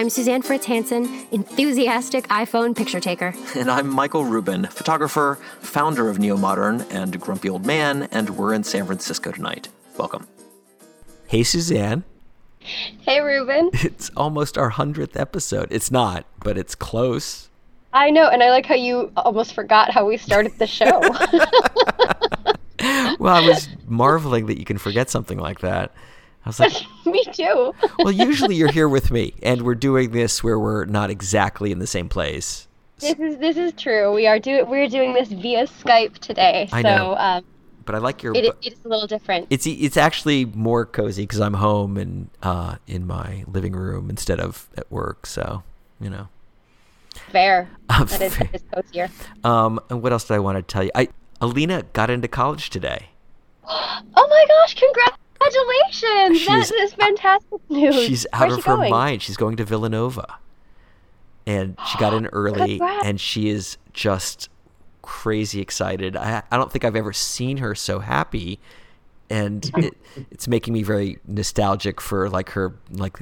I'm Suzanne Fritz Hansen, enthusiastic iPhone picture taker. And I'm Michael Rubin, photographer, founder of Neo Modern, and Grumpy Old Man, and we're in San Francisco tonight. Welcome. Hey, Suzanne. Hey, Rubin. It's almost our 100th episode. It's not, but it's close. I know, and I like how you almost forgot how we started the show. Well, I was marveling that you can forget something like that. I was like, Me too. well, usually you're here with me, and we're doing this where we're not exactly in the same place. This is this is true. We are do we're doing this via Skype today, I so know. um, But I like your. it, it is a little different. it's it's actually more cozy because I'm home and uh, in my living room instead of at work. So you know. Fair. Uh, That is, fair. that is cozier. Um, and what else did I want to tell you? I Alina got into college today. Oh my gosh! Congratulations! That is fantastic news. She's out Where's of she her going? mind. She's going to Villanova. And she got in early Congrats. and she is just crazy excited. I I don't think I've ever seen her so happy and it, it's making me very nostalgic for like her like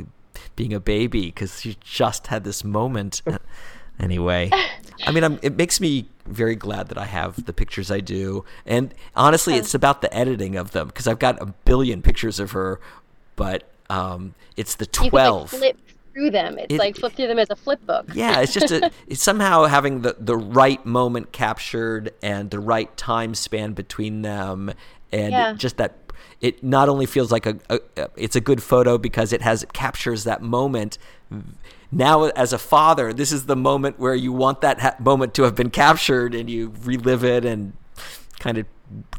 being a baby cuz she just had this moment. Anyway, I mean, I'm, it makes me very glad that I have the pictures I do, and honestly, it's about the editing of them because I've got a billion pictures of her, but um, it's the 12. You can like flip through them. It's It- like flip through them as a flip book. Yeah, it's just a, it's somehow having the, the right moment captured and the right time span between them, and Yeah. just that it not only feels like a, a it's a good photo because it has it captures that moment. Now, as a father, this is the moment where you want that ha- moment to have been captured, and you relive it and kind of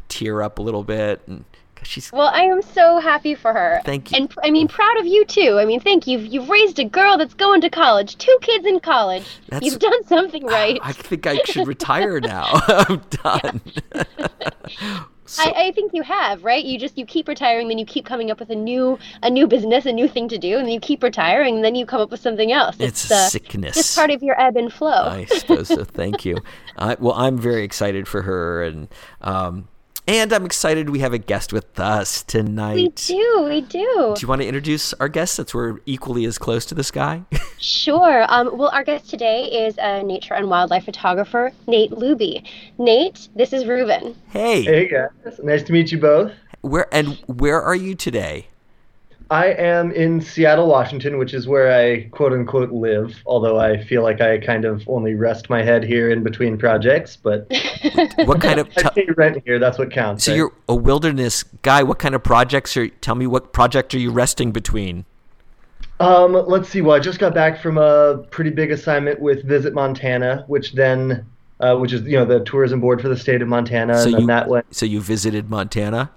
tear up a little bit. And she's Well, I am so happy for her. Thank you. And I mean, proud of you too. I mean, thank you. You've raised a girl that's going to college. Two kids in college. That's- You've done something right. I think I should retire now. I'm done. So- I, I think you have, right? You just you keep retiring, then you keep coming up with a new a new business, a new thing to do, and then you keep retiring, and then you come up with something else. It's uh, sickness. Just part of your ebb and flow. I suppose so. Thank you. Uh, well, I'm very excited for her, and um, and I'm excited we have a guest with us tonight. we do, we do. Do you want to introduce our guest since we're equally as close to this guy? Sure. Um, well, our guest today is a nature and wildlife photographer, Nate Luebbe. Nate, this is Rubin. hey, Hey guys, nice to meet you both. where and where are you today? I am in Seattle, Washington, which is where I quote unquote live, although I feel like I kind of only rest my head here in between projects, but What kind of? I T- pay rent here, that's what counts. so right? you're a wilderness guy. What kind of projects are? Tell me what project are you resting between? Um, let's see. Well, I just got back from a pretty big assignment with Visit Montana, which then, uh, which is you know the tourism board for the state of Montana, So and then you- that went. So you visited Montana.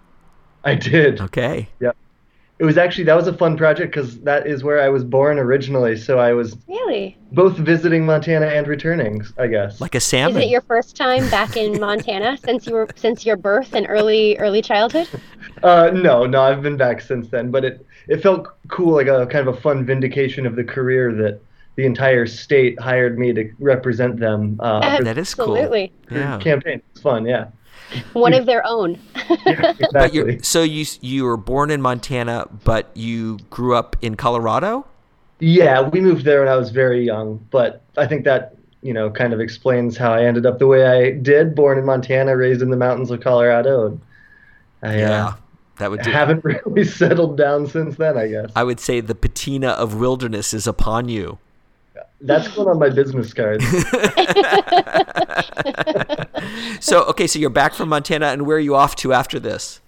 I did. Okay. It was actually that was a fun project because that is where I was born originally. So I was Really? both visiting Montana and returning, I guess. Like a sample. Is it your first time back in Montana since you were since your birth and early early childhood? Uh, no, no, I've been back since then, but it it felt cool, like a kind of a fun vindication of the career that the entire state hired me to represent them. Uh, That is cool. Absolutely. the yeah. campaign. It's fun, yeah. One of their own. yeah exactly. you're so you you were born in Montana, but you grew up in Colorado. Yeah, we moved there when I was very young, but I think that you know kind of explains how I ended up the way I did. Born in Montana, raised in the mountains of Colorado, and I uh, that would. Do, haven't really settled down since then. I guess I would say the patina of wilderness is upon you. That's going on my business card. So okay, so you're back from Montana, and where are you off to after this?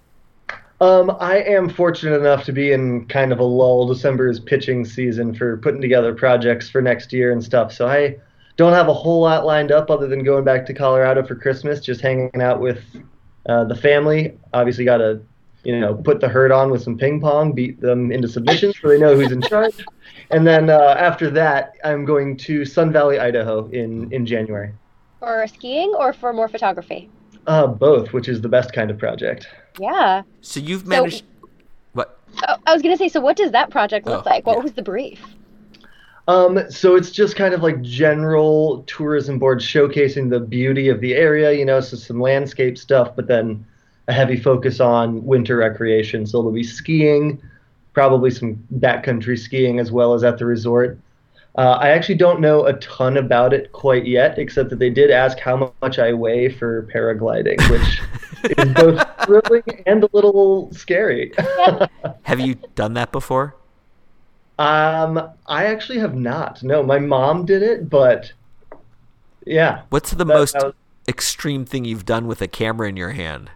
Um, I am fortunate enough to be in kind of a lull. December is pitching season for putting together projects for next year and stuff. So I don't have a whole lot lined up other than going back to Colorado for Christmas, just hanging out with uh, the family. Obviously, got to you know put the herd on with some ping pong, beat them into submissions so they know who's in charge. And then uh, after that, I'm going to Sun Valley, Idaho in in January. For skiing or for more photography? Uh, both, which is the best kind of project. Yeah. So you've managed. what? Oh, I was gonna say, so what does that project look Oh, like? What yeah. was the brief? Um, so it's just kind of like general tourism board showcasing the beauty of the area, you know, so some landscape stuff, but then a heavy focus on winter recreation. So there'll be skiing, probably some backcountry skiing as well as at the resort. Uh, I actually don't know a ton about it quite yet, except that they did ask how much I weigh for paragliding, which is both thrilling and a little scary. Have you done that before? um, I actually have not. No, my mom did it, but yeah. What's the That- most was- extreme thing you've done with a camera in your hand?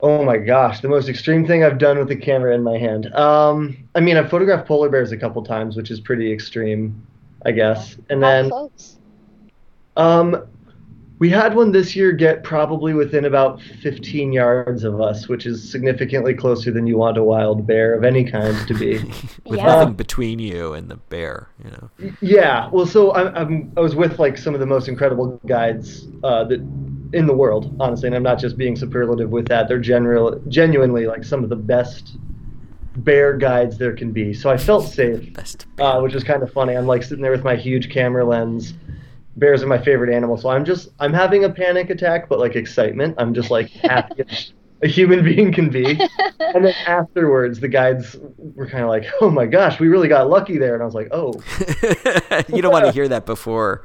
Oh my gosh, the most extreme thing I've done with the camera in my hand. Um, I mean, I've photographed polar bears a couple times, which is pretty extreme, I guess. And How then close? um, we had one this year get probably within about 15 yards of us, which is significantly closer than you want a wild bear of any kind to be. With Yeah. nothing between you and the bear, you know. Yeah, well, so I'm, I'm I was with like some of the most incredible guides uh, that in the world, honestly, and I'm not just being superlative with that. They're general, genuinely like some of the best bear guides there can be. So I felt safe, uh, which is kind of funny. I'm like sitting there with my huge camera lens. Bears are my favorite animal, so I'm just I'm having a panic attack, but like excitement. I'm just like happy as a human being can be. And then afterwards, the guides were kind of like, "Oh my gosh, we really got lucky there," and I was like, "Oh." you don't want to hear that before.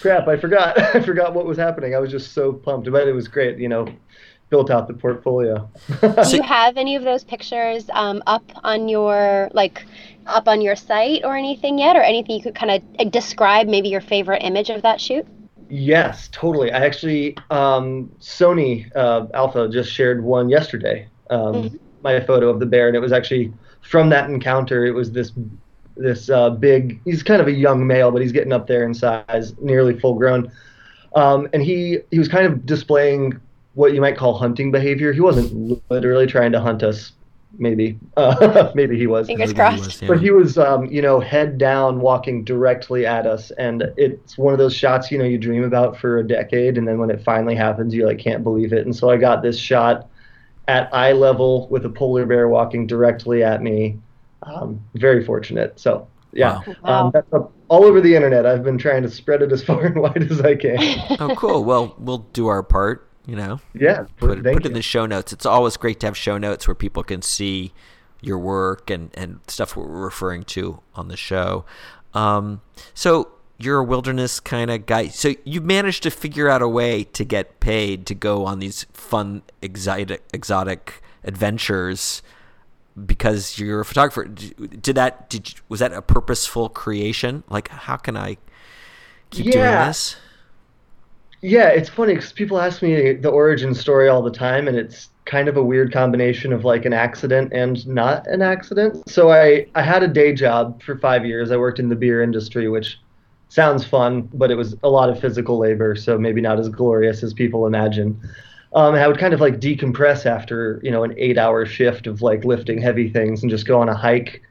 Crap i forgot i forgot what was happening i was just so pumped but it was great you know built out the portfolio Do you have any of those pictures um, up on your like up on your site or anything yet, or anything you could kind of describe maybe your favorite image of that shoot? yes totally i actually um, sony uh, alpha just shared one yesterday um, Mhm. my photo of the bear and it was actually from that encounter it was this this uh, big he's kind of a young male but he's getting up there in size nearly full grown. Um, and he he was kind of displaying what you might call hunting behavior. He wasn't literally trying to hunt us maybe. Uh, maybe he was. Fingers Maybe he crossed. was, yeah. but he was um, you know head down walking directly at us. And it's one of those shots you know you dream about for a decade. And then when it finally happens you like can't believe it. And so i got this shot at eye level with a polar bear walking directly at me um, very fortunate so yeah Wow. um, that's up all over the internet i've been trying to spread it as far and wide as i can Oh, cool. Well, we'll do our part. You know, yeah put it, thank put it in you. the show notes. It's always great to have show notes where people can see your work and and stuff we're referring to on the show. Um, so you're a wilderness kind of guy. So you managed to figure out a way to get paid to go on these fun, exotic, exotic adventures because you're a photographer. Did that? Did you, was that a purposeful creation? Like, how can I keep doing this? Yeah, it's funny because people ask me the origin story all the time, and it's kind of a weird combination of like an accident and not an accident. So I I had a day job for five years. I worked in the beer industry, which sounds fun, but it was a lot of physical labor, so maybe not as glorious as people imagine. Um, and I would kind of like decompress after you know an eight-hour shift of like lifting heavy things and just go on a hike,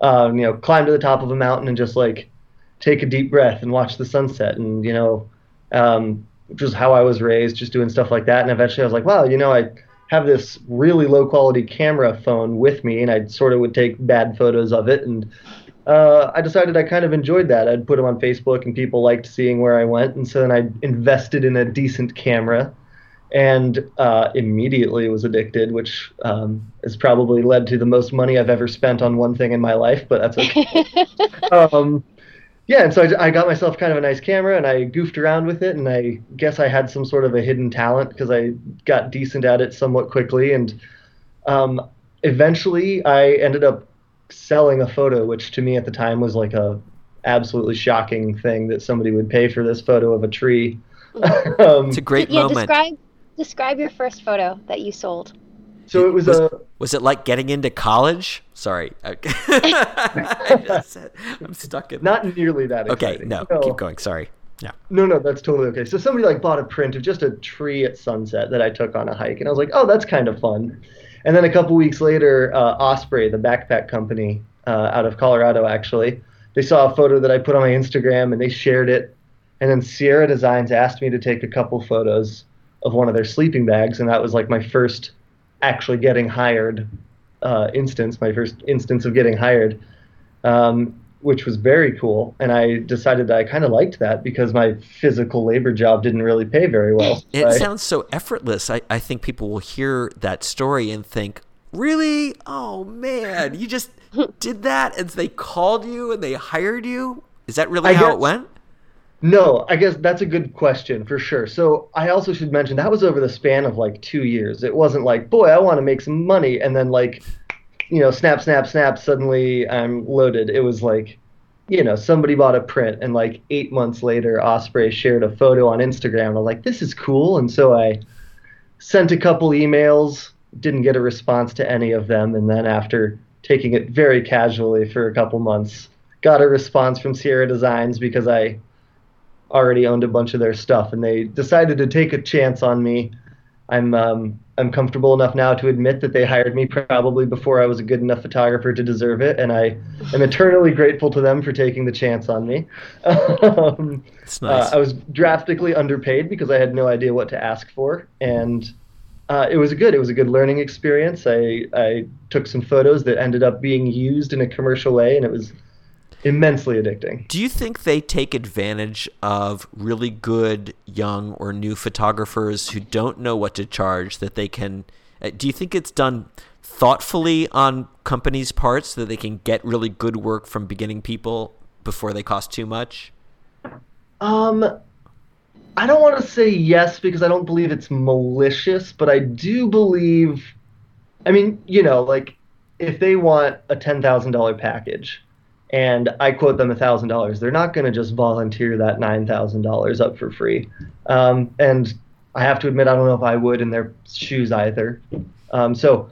um, you know, climb to the top of a mountain and just like take a deep breath and watch the sunset and you know um, which was how I was raised, just doing stuff like that. And eventually I was like, wow, you know, I have this really low quality camera phone with me, and I sort of would take bad photos of it. And uh, I decided I kind of enjoyed that. I'd put them on Facebook, and people liked seeing where I went. And so then I invested in a decent camera. And uh, immediately was addicted, which um, has probably led to the most money I've ever spent on one thing in my life, but that's okay um, yeah, and so I, I got myself kind of a nice camera and I goofed around with it, and I guess I had some sort of a hidden talent because I got decent at it somewhat quickly, and um, eventually I ended up selling a photo, which to me at the time was like a absolutely shocking thing that somebody would pay for this photo of a tree. um, It's a great yeah, moment. describe describe your first photo that you sold. so it was Was- a Was it like getting into college? Sorry. I I just said- I'm stuck in. not nearly that. Exciting. okay, exciting. no, keep going. Sorry. Yeah. No, no, that's totally okay. So somebody like bought a print of just a tree at sunset that I took on a hike, and I was like, oh, that's kind of fun. And then a couple weeks later, uh, Osprey, the backpack company uh, out of Colorado, actually, they saw a photo that I put on my Instagram and they shared it. And then Sierra Designs asked me to take a couple photos of one of their sleeping bags, and that was like my first actually getting hired uh, instance, my first instance of getting hired, um, which was very cool. And I decided that I kind of liked that because my physical labor job didn't really pay very well. It right? sounds so effortless. I, I think people will hear that story and think, really? Oh, man, you just did that and they called you and they hired you? Is that really I how guess- it went? No, I guess that's a good question for sure. So I also should mention that was over the span of like two years. It wasn't like, boy, I want to make some money, and then like, you know, snap, snap, snap. Suddenly I'm loaded. It was like, you know, somebody bought a print, and like eight months later, Osprey shared a photo on Instagram. I'm like, this is cool, and so I sent a couple emails, didn't get a response to any of them, and then after taking it very casually for a couple months, got a response from Sierra Designs because I already owned a bunch of their stuff, and they decided to take a chance on me. I'm um, I'm comfortable enough now to admit that they hired me probably before I was a good enough photographer to deserve it, and I am eternally grateful to them for taking the chance on me. um, nice. uh, I was drastically underpaid because I had no idea what to ask for, and uh, it was good. It was a good learning experience. I I took some photos that ended up being used in a commercial way, and it was immensely addicting. Do you think they take advantage of really good young or new photographers who don't know what to charge that they can uh, do you think it's done thoughtfully on companies parts so that they can get really good work from beginning people before they cost too much? Um, I don't want to say yes because I don't believe it's malicious, but I do believe. I mean, you know, like if they want a ten thousand dollar package, and I quote them a thousand dollars, they're not going to just volunteer that nine thousand dollars up for free. Um, and I have to admit, I don't know if I would in their shoes either. Um, so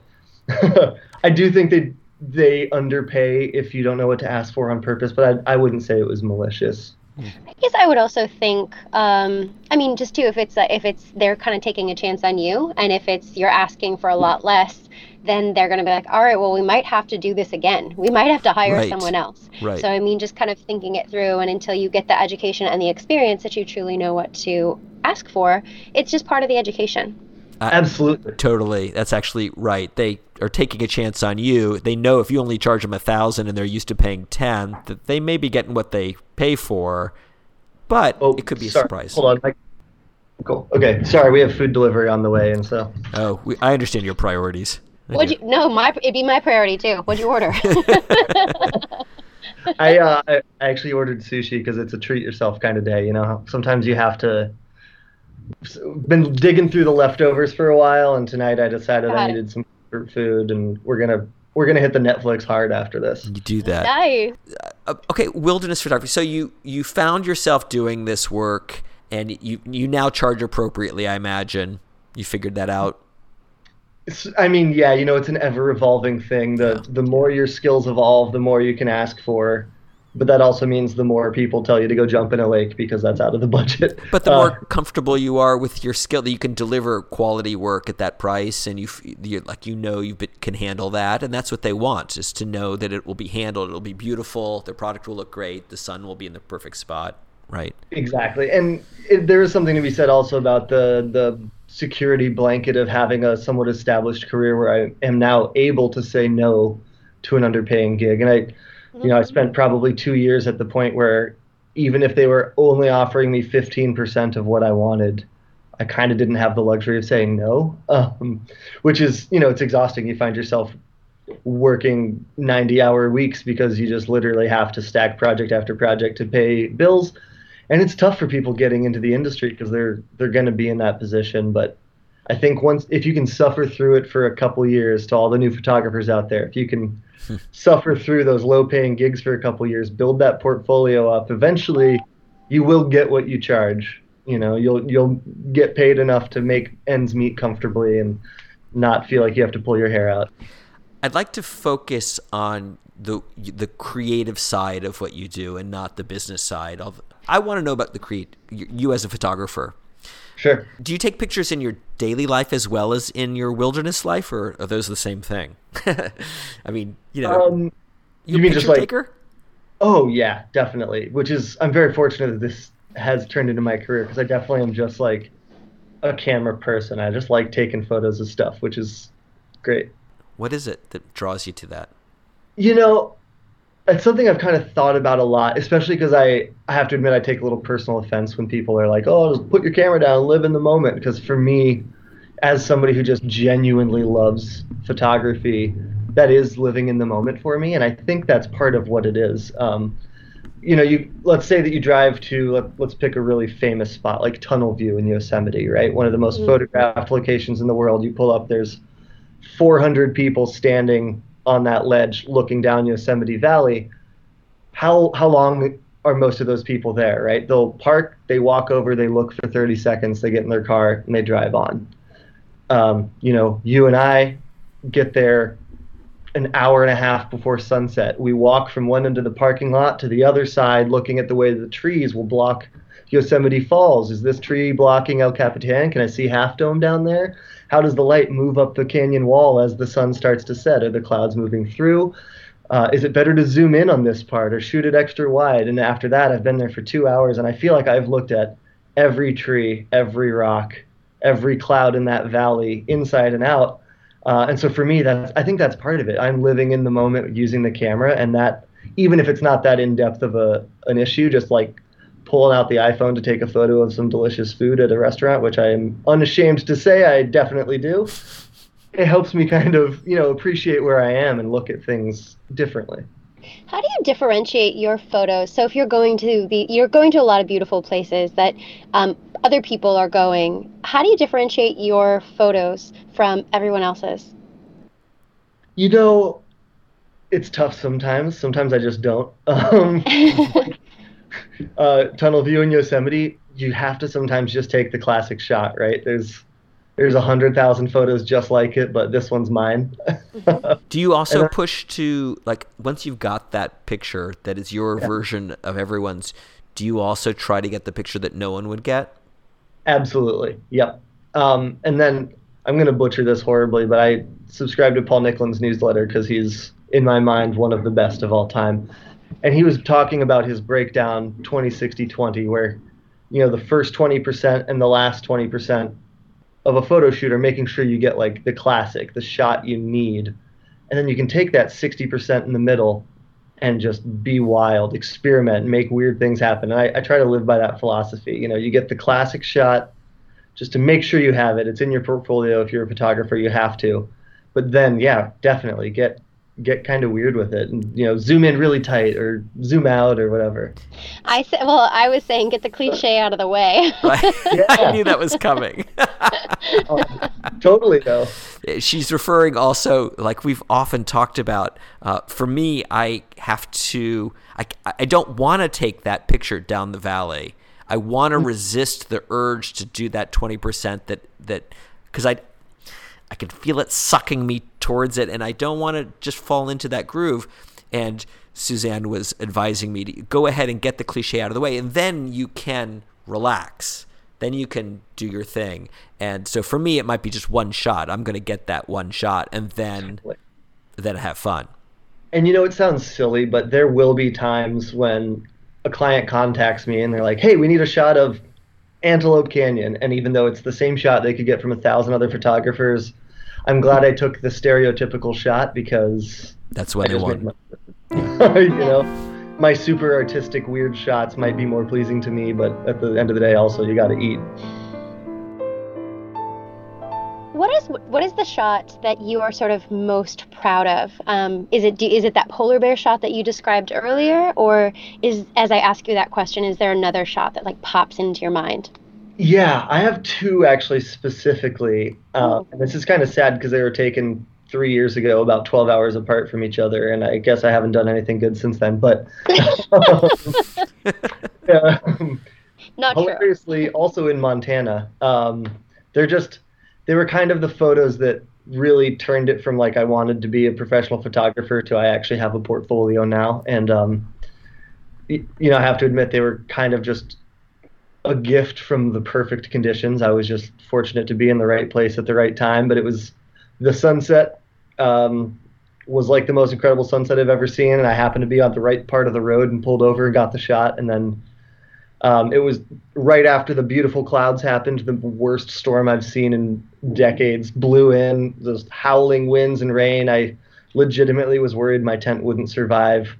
I do think they they underpay if you don't know what to ask for on purpose, but I, I wouldn't say it was malicious. I guess I would also think, um, I mean, just too, if it's uh, if it's they're kind of taking a chance on you, and if it's you're asking for a lot less, then they're going to be like, all right, well, we might have to do this again. We might have to hire Right. someone else. Right. So I mean, just kind of thinking it through, and until you get the education and the experience that you truly know what to ask for, it's just part of the education. Absolutely. Totally. That's actually right. They are taking a chance on you. They know if you only charge them a thousand and they're used to paying ten, that they may be getting what they pay for, but Oh, it could be a surprise. Hold on. Mike. Cool. Okay. Sorry, we have food delivery on the way, and so Oh, we, I understand your priorities. I Would you? No, my it'd be my priority too. What'd you order? I uh, I I actually ordered sushi because it's a treat yourself kind of day. You know, sometimes you have to. Been digging through the leftovers for a while, and tonight I decided Got I needed some food, and we're gonna we're gonna hit the Netflix hard after this. You do that. nice. Uh, okay, wilderness photography. So you you found yourself doing this work, and you you now charge appropriately. I imagine you figured that out. It's, I mean, yeah, you know, it's an ever evolving thing. The the more your skills evolve, the more you can ask for. But that also means the more people tell you to go jump in a lake because that's out of the budget. But the Uh, more comfortable you are with your skill, that you can deliver quality work at that price, and you you're, like you know you can handle that, and that's what they want is to know that it will be handled, it'll be beautiful, their product will look great, the sun will be in the perfect spot, right? Exactly, and it, there is something to be said also about the the security blanket of having a somewhat established career where I am now able to say no to an underpaying gig, and I, you know, I spent probably two years at the point where even if they were only offering me fifteen percent of what I wanted, I kind of didn't have the luxury of saying no, um, which is you know it's exhausting. You find yourself working 90 hour weeks because you just literally have to stack project after project to pay bills and it's tough for people getting into the industry because they're they're going to be in that position but i think once if you can suffer through it for a couple years to all the new photographers out there if you can hmm. suffer through those low paying gigs for a couple years build that portfolio up eventually you will get what you charge you know you'll you'll get paid enough to make ends meet comfortably and not feel like you have to pull your hair out I'd like to focus on the the creative side of what you do and not the business side of. I want to know about the create you, you as a photographer. sure Do you take pictures in your daily life as well as in your wilderness life, or are those the same thing? I mean, you know, um you, you mean just like- taker? Oh yeah, definitely. Which is I'm very fortunate that this has turned into my career because I definitely am just like a camera person. I just like taking photos of stuff, which is great. What is it that draws you to that? You know, it's something I've kind of thought about a lot, especially because I, I have to admit I take a little personal offense when people are like, "Oh, just put your camera down, live in the moment." Because for me, as somebody who just genuinely loves photography, that is living in the moment for me, and I think that's part of what it is. Um, you know, you let's say that you drive to let, us pick a really famous spot like Tunnel View in Yosemite, right? One of the most mm-hmm. photographed locations in the world. You pull up, there's 400 people standing on that ledge looking down Yosemite Valley. How how long are most of those people there, right? They'll park, they walk over, they look for 30 seconds, they get in their car, and they drive on. Um, you know, you and I get there an hour and a half before sunset. We walk from one end of the parking lot to the other side, looking at the way the trees will block Yosemite Falls. Is this tree blocking El Capitan? Can I see Half Dome down there? How does the light move up the canyon wall as the sun starts to set? Are the clouds moving through? Uh, is it better to zoom in on this part or shoot it extra wide? And after that, I've been there for two hours and I feel like I've looked at every tree, every rock, every cloud in that valley, inside and out uh, and so for me, that's I think that's part of it. I'm living in the moment using the camera, and that even if it's not that in depth of a an issue, just like pulling out the iPhone to take a photo of some delicious food at a restaurant, which I am unashamed to say I definitely do. It helps me kind of you know appreciate where I am and look at things differently. How do you differentiate your photos? So if you're going to the you're going to a lot of beautiful places that um, other people are going, how do you differentiate your photos from everyone else's? You know, it's tough sometimes. Sometimes I just don't. Um, uh, tunnel view in Yosemite, you have to sometimes just take the classic shot, right? There's there's a hundred thousand photos just like it, but this one's mine. Do you also I, push to like once you've got that picture that is your yeah. version of everyone's? Do you also try to get the picture that no one would get? Absolutely. Yep. Um, and then I'm going to butcher this horribly, but I subscribe to Paul Nicklen's newsletter because he's, in my mind, one of the best of all time. And he was talking about his breakdown 20 60 20, where, you know, the first 20% and the last 20% of a photo shoot are making sure you get like the classic, the shot you need. And then you can take that 60% in the middle and just be wild, experiment, make weird things happen. And I, I try to live by that philosophy. You know, you get the classic shot just to make sure you have it. It's in your portfolio. If you're a photographer, you have to. But then, yeah, definitely get get kind of weird with it and you know zoom in really tight or zoom out or whatever. I said well i was saying get the cliche out of the way. Yeah. i knew that was coming. Oh, totally though. She's referring also like we've often talked about uh, for me i have to i, I don't want to take that picture down the valley. I want to mm. resist the urge to do that 20% that that because i I can feel it sucking me towards it, and I don't want to just fall into that groove. And Suzanne was advising me to go ahead and get the cliche out of the way, and then you can relax. Then you can do your thing. And so for me, it might be just one shot. I'm going to get that one shot, and then then have fun. And you know, it sounds silly, but there will be times when a client contacts me and they're like, "Hey, we need a shot of Antelope Canyon, and even though it's the same shot they could get from a thousand other photographers, I'm glad I took the stereotypical shot because that's what I they want. My, you know, my super artistic weird shots might be more pleasing to me, but at the end of the day, also you got to eat. What is what is the shot that you are sort of most proud of? Um, is it is it that polar bear shot that you described earlier, or is as I ask you that question, is there another shot that like pops into your mind? Yeah, I have two actually specifically, uh, and this is kind of sad because they were taken three years ago, about 12 hours apart from each other, and I guess I haven't done anything good since then. But yeah, not hilariously, also in Montana, um, they're just they were kind of the photos that really turned it from like I wanted to be a professional photographer to I actually have a portfolio now. And um, you know, I have to admit they were kind of just a gift from the perfect conditions. I was just fortunate to be in the right place at the right time. But it was the sunset um, was like the most incredible sunset I've ever seen, and I happened to be on the right part of the road and pulled over and got the shot. And then Um, it was right after the beautiful clouds happened, the worst storm I've seen in decades blew in, those howling winds and rain. I legitimately was worried my tent wouldn't survive.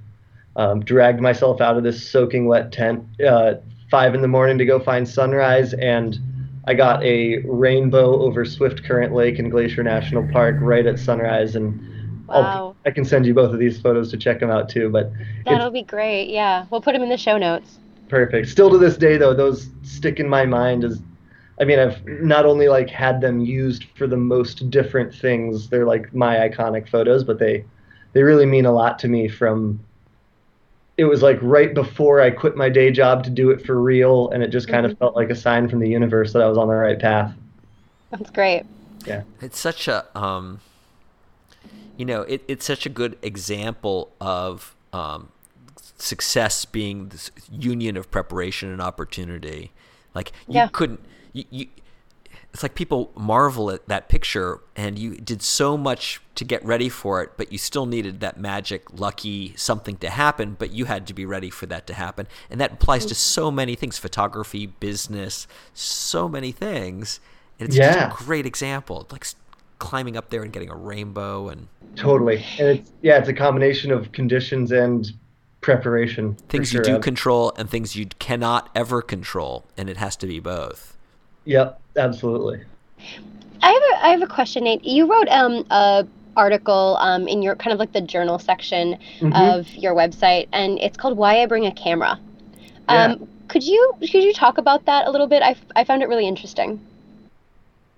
Um, dragged myself out of this soaking wet tent uh, five in the morning to go find sunrise, and I got a rainbow over Swift Current Lake in Glacier National Park right at sunrise. And Wow. i can send you both of these photos to check them out too. But That'll be great. Yeah. We'll put them in the show notes. Perfect. Still to this day, though, those stick in my mind as. I mean, I've not only like had them used for the most different things. They're like my iconic photos, but they they really mean a lot to me. From it was like right before I quit my day job to do it for real, and it just kind of felt like a sign from the universe that I was on the right path. That's great. Yeah. It's such a, um, you know, it, it's such a good example of um, success being this union of preparation and opportunity. Like you Yeah. couldn't, you, you, it's like people marvel at that picture, and you did so much to get ready for it, but you still needed that magic, lucky something to happen. But you had to be ready for that to happen, and that applies to so many things: photography, business, so many things. And it's Yeah. just a great example, like climbing up there and getting a rainbow and Totally. And it's yeah, it's a combination of conditions and preparation. things sure. you do control and things you cannot ever control, and it has to be both. Yep, absolutely. I have a I have a question, Nate. You wrote um a article um in your kind of like the journal section Mhm. of your website, and it's called "Why I Bring a Camera." Yeah. Um, could you could you talk about that a little bit? I, I found it really interesting.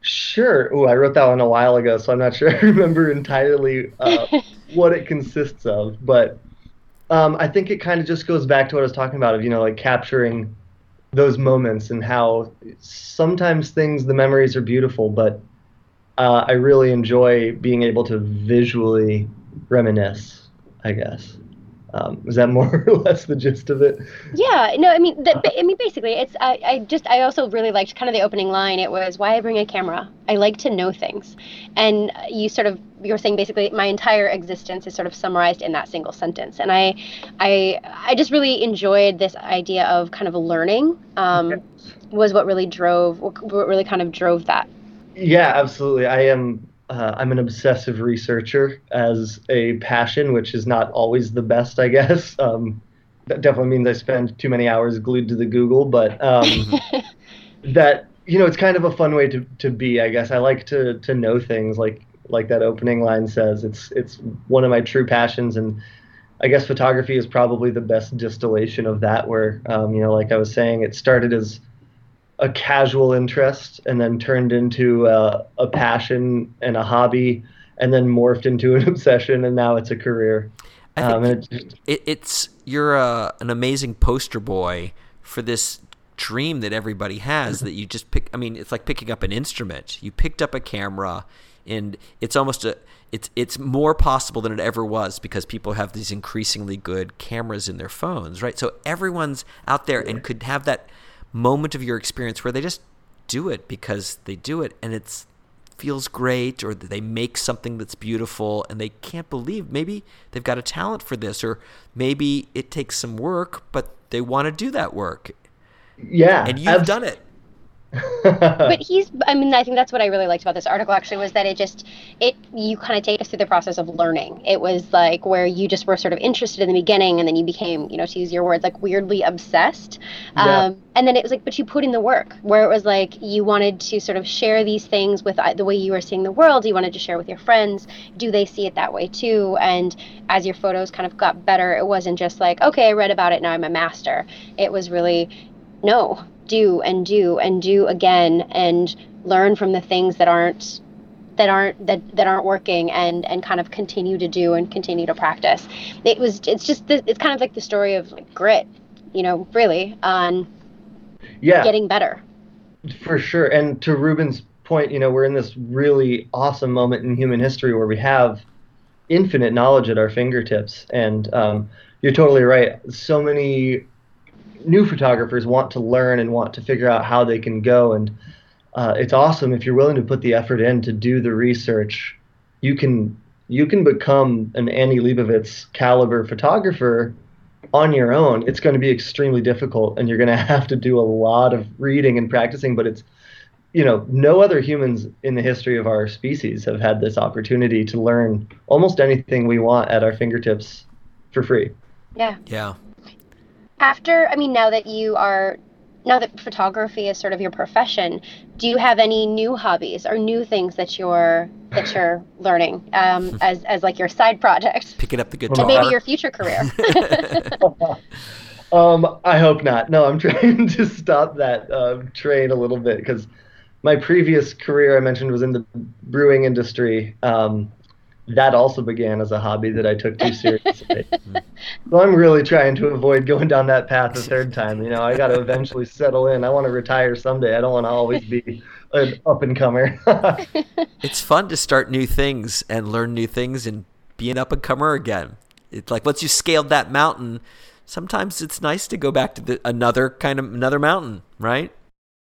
Sure. Oh, I wrote that one a while ago, so I'm not sure I remember entirely uh, what it consists of. But um, I think it kind of just goes back to what I was talking about of, you know, like capturing those moments and how sometimes things, the memories are beautiful, but uh, I really enjoy being able to visually reminisce, I guess. Um, is that more or less the gist of it? Yeah, no, I mean, that, I mean, basically, it's I, I just I also really liked kind of the opening line. It was why I bring a camera. I like to know things, and you sort of you were saying basically my entire existence is sort of summarized in that single sentence, and I, I, I just really enjoyed this idea of kind of learning. Um, was what really drove what really kind of drove that. Yeah, absolutely. I am. Uh, I'm an obsessive researcher as a passion, which is not always the best, I guess. Um, that definitely means I spend too many hours glued to the Google, but um, that you know, it's kind of a fun way to, to be. I guess I like to to know things, like like that opening line says. It's it's one of my true passions, and I guess photography is probably the best distillation of that. Where um, you know, like I was saying, it started as a casual interest and then turned into a, a passion and a hobby and then morphed into an obsession and now it's a career. I think Um, it just, it, it's you're a, an amazing poster boy for this dream that everybody has that you just pick. I mean, it's like picking up an instrument. You picked up a camera, and it's almost a it's it's more possible than it ever was because people have these increasingly good cameras in their phones, right? So everyone's out there and could have that moment of your experience where they just do it because they do it and it feels great or they make something that's beautiful and they can't believe maybe they've got a talent for this or maybe it takes some work but they want to do that work yeah. and you've done it but he's i mean i think that's what i really liked about this article actually was that it just it you kind of take us through the process of learning. It was like where you just were sort of interested in the beginning and then you became you know to use your words like weirdly obsessed. Yeah. um, and then it was like but you put in the work where it was like you wanted to sort of share these things with uh, the way you were seeing the world you wanted to share with your friends do they see it that way too? And as your photos kind of got better it wasn't just like okay i read about it now i'm a master. It was really no do and do and do again and learn from the things that aren't that aren't that, that aren't working and and kind of continue to do and continue to practice it was it's just the, it's kind of like the story of like grit you know really on yeah. getting better For sure. And to Rubin's point, you know, we're in this really awesome moment in human history where we have infinite knowledge at our fingertips. And um, you're totally right. So many new photographers want to learn and want to figure out how they can go. And uh, it's awesome if you're willing to put the effort in to do the research. You can you can become an Annie Leibovitz caliber photographer on your own, it's going to be extremely difficult, and you're going to have to do a lot of reading and practicing. But it's, you know, no other humans in the history of our species have had this opportunity to learn almost anything we want at our fingertips for free. Yeah. Yeah. After, I mean, now that you are, now that photography is sort of your profession, do you have any new hobbies or new things that you're that you're learning um, as as like your side project Picking up the and guitar. maybe your future career? Um, I hope not. No, I'm trying to stop that uh, train a little bit because my previous career I mentioned was in the brewing industry. Um, that also began as a hobby that I took too seriously. so I'm really trying to avoid going down that path a third time. You know, I got to eventually settle in. I want to retire someday. I don't want to always be an up and comer. it's fun to start new things and learn new things and be an up and comer again. It's like once you scaled that mountain, sometimes it's nice to go back to the, another kind of another mountain, right?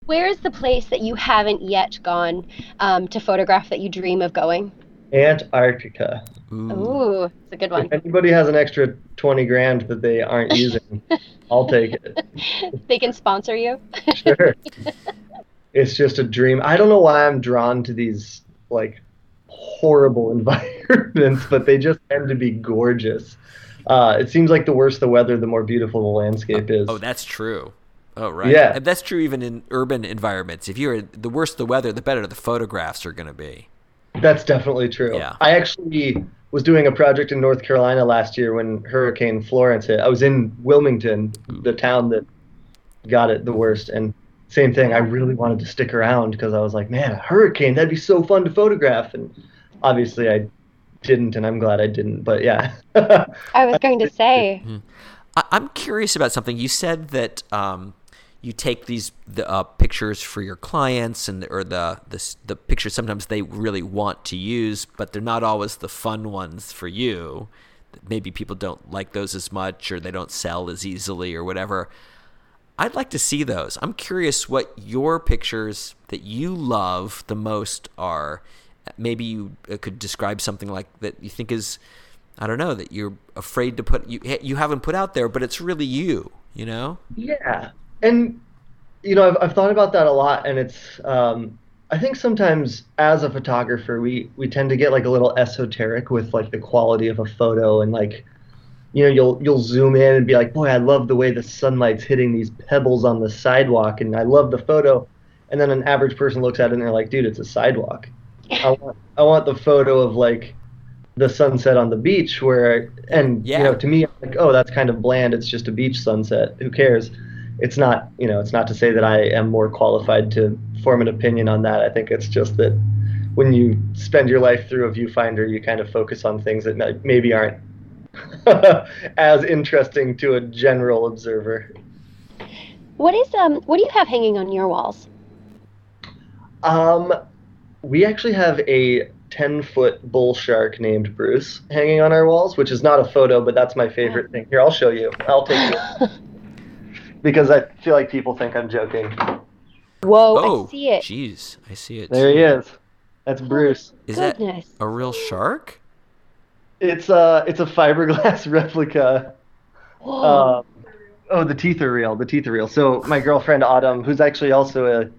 Where is the place that you haven't yet gone um, to photograph that you dream of going? Antarctica. Ooh. Ooh, it's a good one. If anybody has an extra 20 grand that they aren't using, I'll take it. They can sponsor you. Sure. it's just a dream. I don't know why I'm drawn to these like horrible environments, but they just tend to be gorgeous. Uh, it seems like the worse the weather, the more beautiful the landscape is. Oh, that's true. Oh, right. Yeah. And that's true even in urban environments. If you're the worse the weather, the better the photographs are going to be. That's definitely true. Yeah. I actually was doing a project in North Carolina last year when Hurricane Florence hit. I was in Wilmington, the town that got it the worst, and same thing. I really wanted to stick around because I was like, man, a hurricane, that'd be so fun to photograph. And obviously I didn't, and I'm glad I didn't. But yeah. I was going to say. I, I'm curious about something. You said that um, you take these the uh, pictures for your clients, and or the, the the pictures sometimes they really want to use, but they're not always the fun ones for you. Maybe people don't like those as much, or they don't sell as easily, or whatever. I'd like to see those. I'm curious what your pictures that you love the most are. Maybe you uh, could describe something like that you think is, I don't know, that you're afraid to put you you haven't put out there, but it's really you. You know? Yeah, and you know, I've I've thought about that a lot, and it's um, I think sometimes as a photographer, we we tend to get like a little esoteric with like the quality of a photo, and like you know, you'll you'll zoom in and be like, boy, I love the way the sunlight's hitting these pebbles on the sidewalk, and I love the photo, and then an average person looks at it and they're like, dude, it's a sidewalk. I want I want the photo of like the sunset on the beach where and Yeah. you know to me I'm like oh that's kind of bland it's just a beach sunset who cares it's not you know it's not to say that I am more qualified to form an opinion on that I think it's just that when you spend your life through a viewfinder you kind of focus on things that maybe aren't as interesting to a general observer What is um what do you have hanging on your walls? um we actually have a 10 foot bull shark named Bruce hanging on our walls, which is not a photo, but that's my favorite thing. Here, I'll show you. I'll take it. because I feel like people think I'm joking. Whoa, oh, I see it. Jeez, I see it. There he is. That's Bruce. Is that Goodness. a real shark? It's a, it's a fiberglass replica. Whoa. Um, oh, the teeth are real. The teeth are real. So my girlfriend Autumn, who's actually also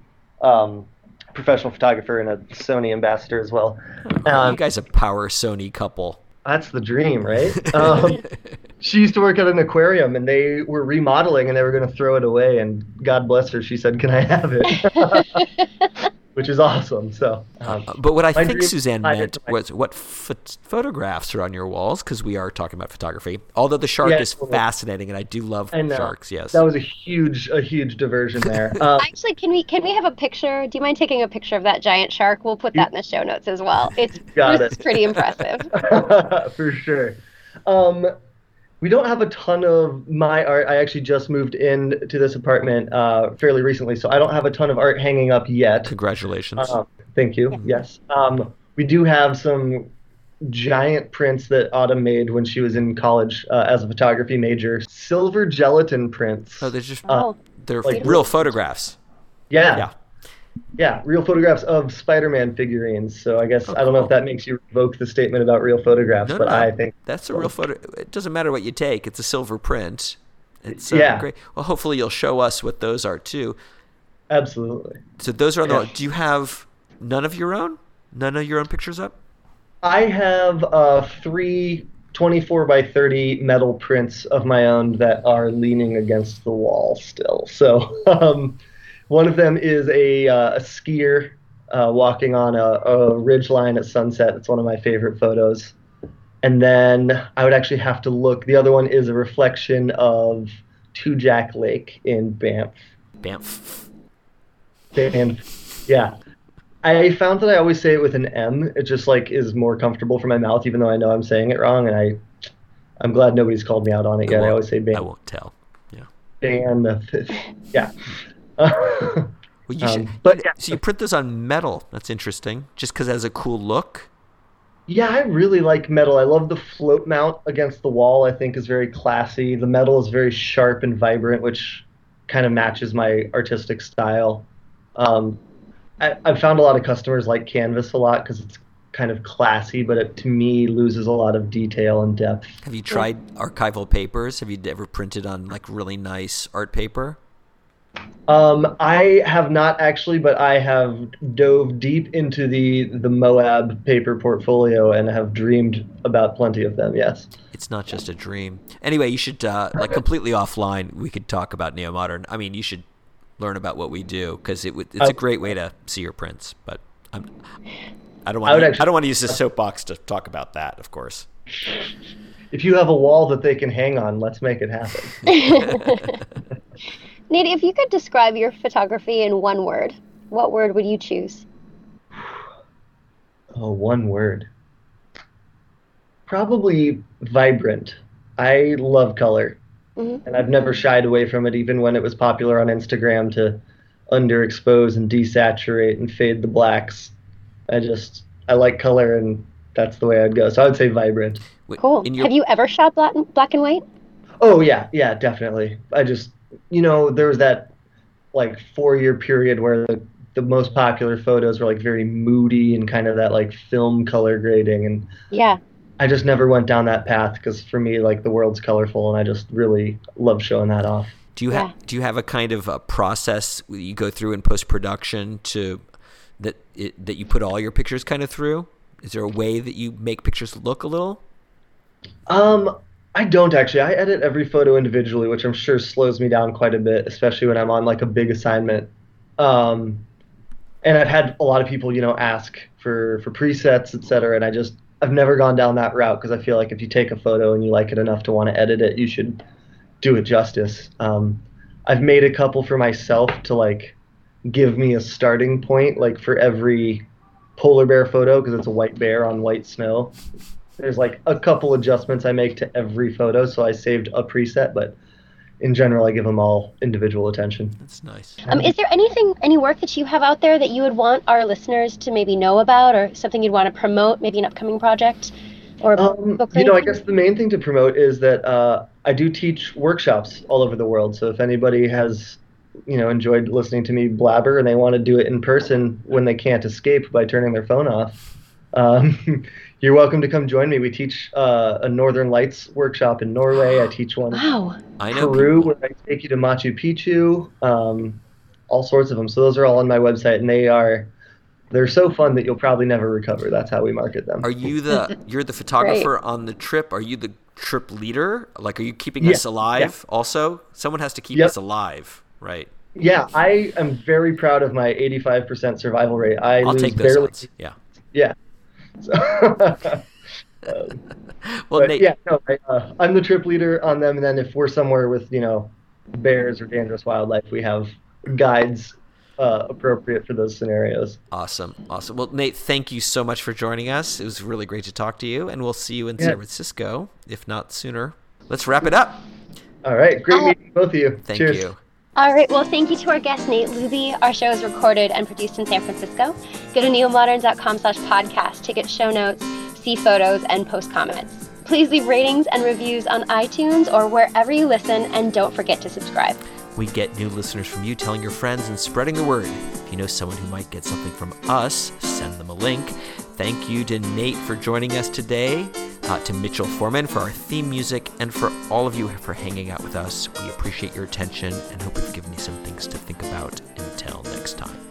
a um, professional photographer and a Sony ambassador as well. Oh, Um, you guys a power Sony couple. That's the dream, right? Um, she used to work at an aquarium, and they were remodeling, and they were going to throw it away. And God bless her, she said, "Can I have it?" Which is awesome. So, um, Uh, But what I think dream- Suzanne I- meant was what ph- photographs are on your walls because we are talking about photography. Although the shark Yeah, is totally. fascinating, and I do love I sharks. Yes. that was a huge, a huge diversion there. Um, Actually, can we can we have a picture? Do you mind taking a picture of that giant shark? We'll put that in the show notes as well. It's Got it's it. pretty impressive. for sure. Um, we don't have a ton of my art. I actually just moved in to this apartment uh, fairly recently, so I don't have a ton of art hanging up yet. Congratulations. Um, thank you. Yes. Um, we do have some giant prints that Autumn made when she was in college uh, as a photography major. Silver gelatin prints. oh, they're just Oh, they're like- real photographs. yeah. Yeah. Yeah, real photographs of Spider-Man figurines. So I guess oh, I don't know if that makes you revoke the statement about real photographs, no, but no, I think that's a real photo. It doesn't matter what you take; it's a silver print. It's uh, yeah. great. Well, hopefully you'll show us what those are too. Absolutely. So those are yeah. the. Do you have none of your own? None of your own pictures up? I have uh, three 24 by 30 metal prints of my own that are leaning against the wall still. So um, one of them is a, uh, a skier uh, walking on a, a ridge line at sunset. It's one of my favorite photos. And then I would actually have to look. The other one is a reflection of Two Jack Lake in Banff. Banff. Banff. Yeah. I found that I always say it with an M. It just like is more comfortable for my mouth, even though I know I'm saying it wrong. And I, I'm glad nobody's called me out on it yet. I always say ban. I won't tell. Yeah. Ban. Yeah. well, you um, should. But yeah. So you print this on metal. That's interesting. Just because it has a cool look. Yeah, I really like metal. I love the float mount against the wall. I think is very classy. The metal is very sharp and vibrant, which kind of matches my artistic style. Um, I, have found a lot of customers like Canvas a lot because it's kind of classy, but it to me loses a lot of detail and depth. Have you tried archival papers? Have you ever printed on like really nice art paper? Um, I have not actually, but I have dove deep into the the Moab paper portfolio and have dreamed about plenty of them. Yes, it's not just a dream. Anyway, you should uh, like completely offline. We could talk about neo modern. I mean, you should learn about what we do because it it's a oh. great way to see your prints. But I'm, I don't want I, I don't want to use this soapbox to talk about that, of course. If you have a wall that they can hang on, let's make it happen. Nate, if you could describe your photography in one word, what word would you choose? Oh, one word. Probably vibrant. I love color. Mm-hmm. And I've never shied away from it, even when it was popular on Instagram to underexpose and desaturate and fade the blacks. I just I like color, and that's the way I'd go. So I would say vibrant. Cool. Your... Have you ever shot black black and white? Oh yeah, yeah, definitely. I just you know there was that like four year period where the the most popular photos were like very moody and kind of that like film color grading and yeah I just never went down that path because for me, like the world's colorful, and I just really love showing that off. Do you have Do you have a kind of a process you go through in post production to that it, that you put all your pictures kind of through? Is there a way that you make pictures look a little? Um, I don't actually. I edit every photo individually, which I'm sure slows me down quite a bit, especially when I'm on like a big assignment. Um, and I've had a lot of people, you know, ask for for presets, et cetera, and I just I've never gone down that route because I feel like if you take a photo and you like it enough to want to edit it, you should do it justice. Um, I've made a couple for myself to like give me a starting point, like for every polar bear photo because it's a white bear on white snow. There's like a couple adjustments I make to every photo, so I saved a preset, but in general, I give them all individual attention. That's nice. Um, is there anything, any work that you have out there that you would want our listeners to maybe know about, or something you'd want to promote, maybe an upcoming project, or um, book? You know, I guess the main thing to promote is that uh, I do teach workshops all over the world. So if anybody has, you know, enjoyed listening to me blabber and they want to do it in person when they can't escape by turning their phone off. Um, you're welcome to come join me. We teach uh, a Northern Lights workshop in Norway. I teach one wow. in Peru where I take you to Machu Picchu. Um, all sorts of them. So those are all on my website, and they are they're so fun that you'll probably never recover. That's how we market them. Are you the you're the photographer on the trip? Are you the trip leader? Like, are you keeping yeah. us alive? Yeah. Also, someone has to keep yep. us alive, right? Yeah, I am very proud of my 85% survival rate. I will lose take those barely. Odds. Yeah. Yeah. So, um, well, Nate, yeah, no, I, uh, I'm the trip leader on them, and then if we're somewhere with you know bears or dangerous wildlife, we have guides uh, appropriate for those scenarios. Awesome, awesome. Well, Nate, thank you so much for joining us. It was really great to talk to you, and we'll see you in yeah. San Francisco, if not sooner. Let's wrap it up. All right, great uh, meeting both of you. Thank Cheers. you. All right. Well, thank you to our guest, Nate Luebbe. Our show is recorded and produced in San Francisco. Go to neomodern.com slash podcast to get show notes, see photos, and post comments. Please leave ratings and reviews on iTunes or wherever you listen, and don't forget to subscribe. We get new listeners from you telling your friends and spreading the word. If you know someone who might get something from us, send them a link. Thank you to Nate for joining us today, uh, to Mitchell Foreman for our theme music, and for all of you for hanging out with us. We appreciate your attention and hope we've given you some things to think about. Until next time.